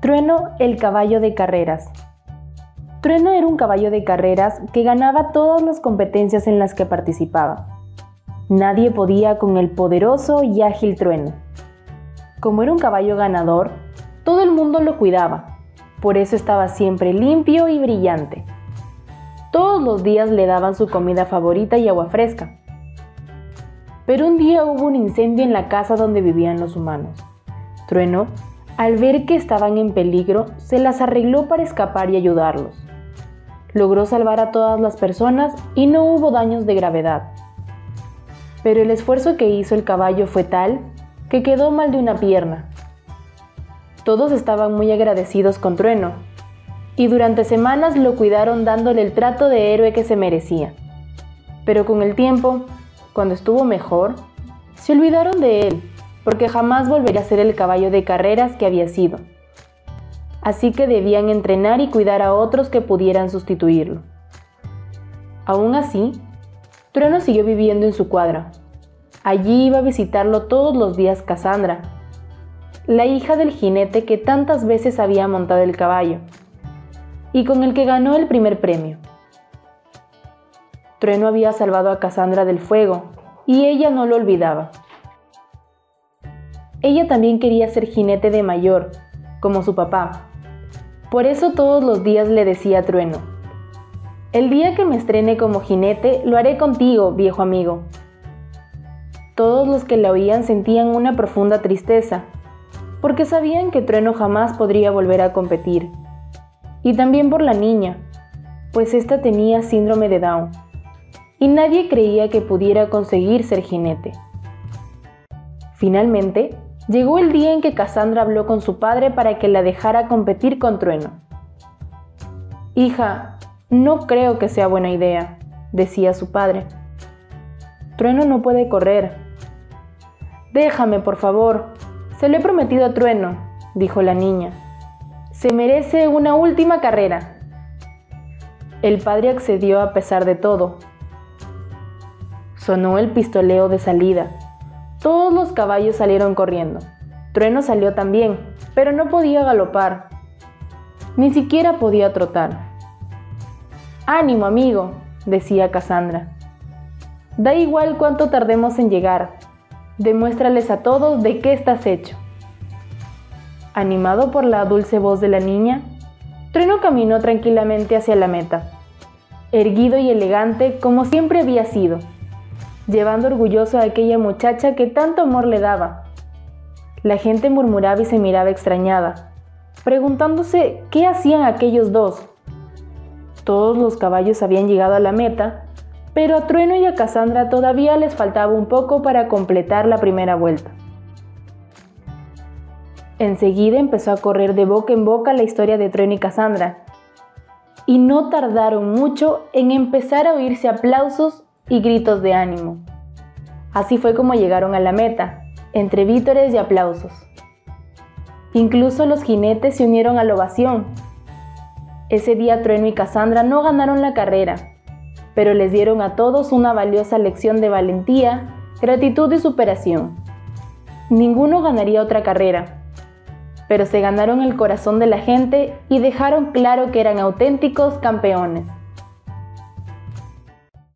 Trueno, el caballo de carreras. Trueno era un caballo de carreras que ganaba todas las competencias en las que participaba. Nadie podía con el poderoso y ágil Trueno. Como era un caballo ganador, todo el mundo lo cuidaba, por eso estaba siempre limpio y brillante. Todos los días le daban su comida favorita y agua fresca. Pero un día hubo un incendio en la casa donde vivían los humanos. Trueno, al ver que estaban en peligro, se las arregló para escapar y ayudarlos. Logró salvar a todas las personas y no hubo daños de gravedad. Pero el esfuerzo que hizo el caballo fue tal que quedó mal de una pierna. Todos estaban muy agradecidos con Trueno, y durante semanas lo cuidaron dándole el trato de héroe que se merecía. Pero con el tiempo, cuando estuvo mejor, se olvidaron de él, porque jamás volvería a ser el caballo de carreras que había sido. Así que debían entrenar y cuidar a otros que pudieran sustituirlo. Aún así, Trueno siguió viviendo en su cuadra. Allí iba a visitarlo todos los días Cassandra, la hija del jinete que tantas veces había montado el caballo, y con el que ganó el primer premio. Trueno había salvado a Cassandra del fuego, y ella no lo olvidaba. Ella también quería ser jinete de mayor, como su papá. Por eso todos los días le decía a Trueno, el día que me estrene como jinete lo haré contigo, viejo amigo. Todos los que la oían sentían una profunda tristeza, porque sabían que Trueno jamás podría volver a competir. Y también por la niña, pues ésta tenía síndrome de Down, y nadie creía que pudiera conseguir ser jinete. Finalmente, llegó el día en que Cassandra habló con su padre para que la dejara competir con Trueno. Hija, no creo que sea buena idea, decía su padre. Trueno no puede correr. Déjame, por favor, se lo he prometido a Trueno, dijo la niña. Se merece una última carrera. El padre accedió a pesar de todo. Sonó el pistoleo de salida. Todos los caballos salieron corriendo. Trueno salió también, pero no podía galopar. Ni siquiera podía trotar. Ánimo, amigo, decía Cassandra. Da igual cuánto tardemos en llegar, Demuéstrales a todos de qué estás hecho. Animado por la dulce voz de la niña, Trueno caminó tranquilamente hacia la meta, erguido y elegante como siempre había sido, llevando orgulloso a aquella muchacha que tanto amor le daba. La gente murmuraba y se miraba extrañada, preguntándose qué hacían aquellos dos. Todos los caballos habían llegado a la meta pero a Trueno y a Cassandra todavía les faltaba un poco para completar la primera vuelta. Enseguida empezó a correr de boca en boca la historia de Trueno y Cassandra, y no tardaron mucho en empezar a oírse aplausos y gritos de ánimo. Así fue como llegaron a la meta, entre vítores y aplausos. Incluso los jinetes se unieron a la ovación. Ese día Trueno y Cassandra no ganaron la carrera, pero les dieron a todos una valiosa lección de valentía, gratitud y superación. Ninguno ganaría otra carrera, pero se ganaron el corazón de la gente y dejaron claro que eran auténticos campeones.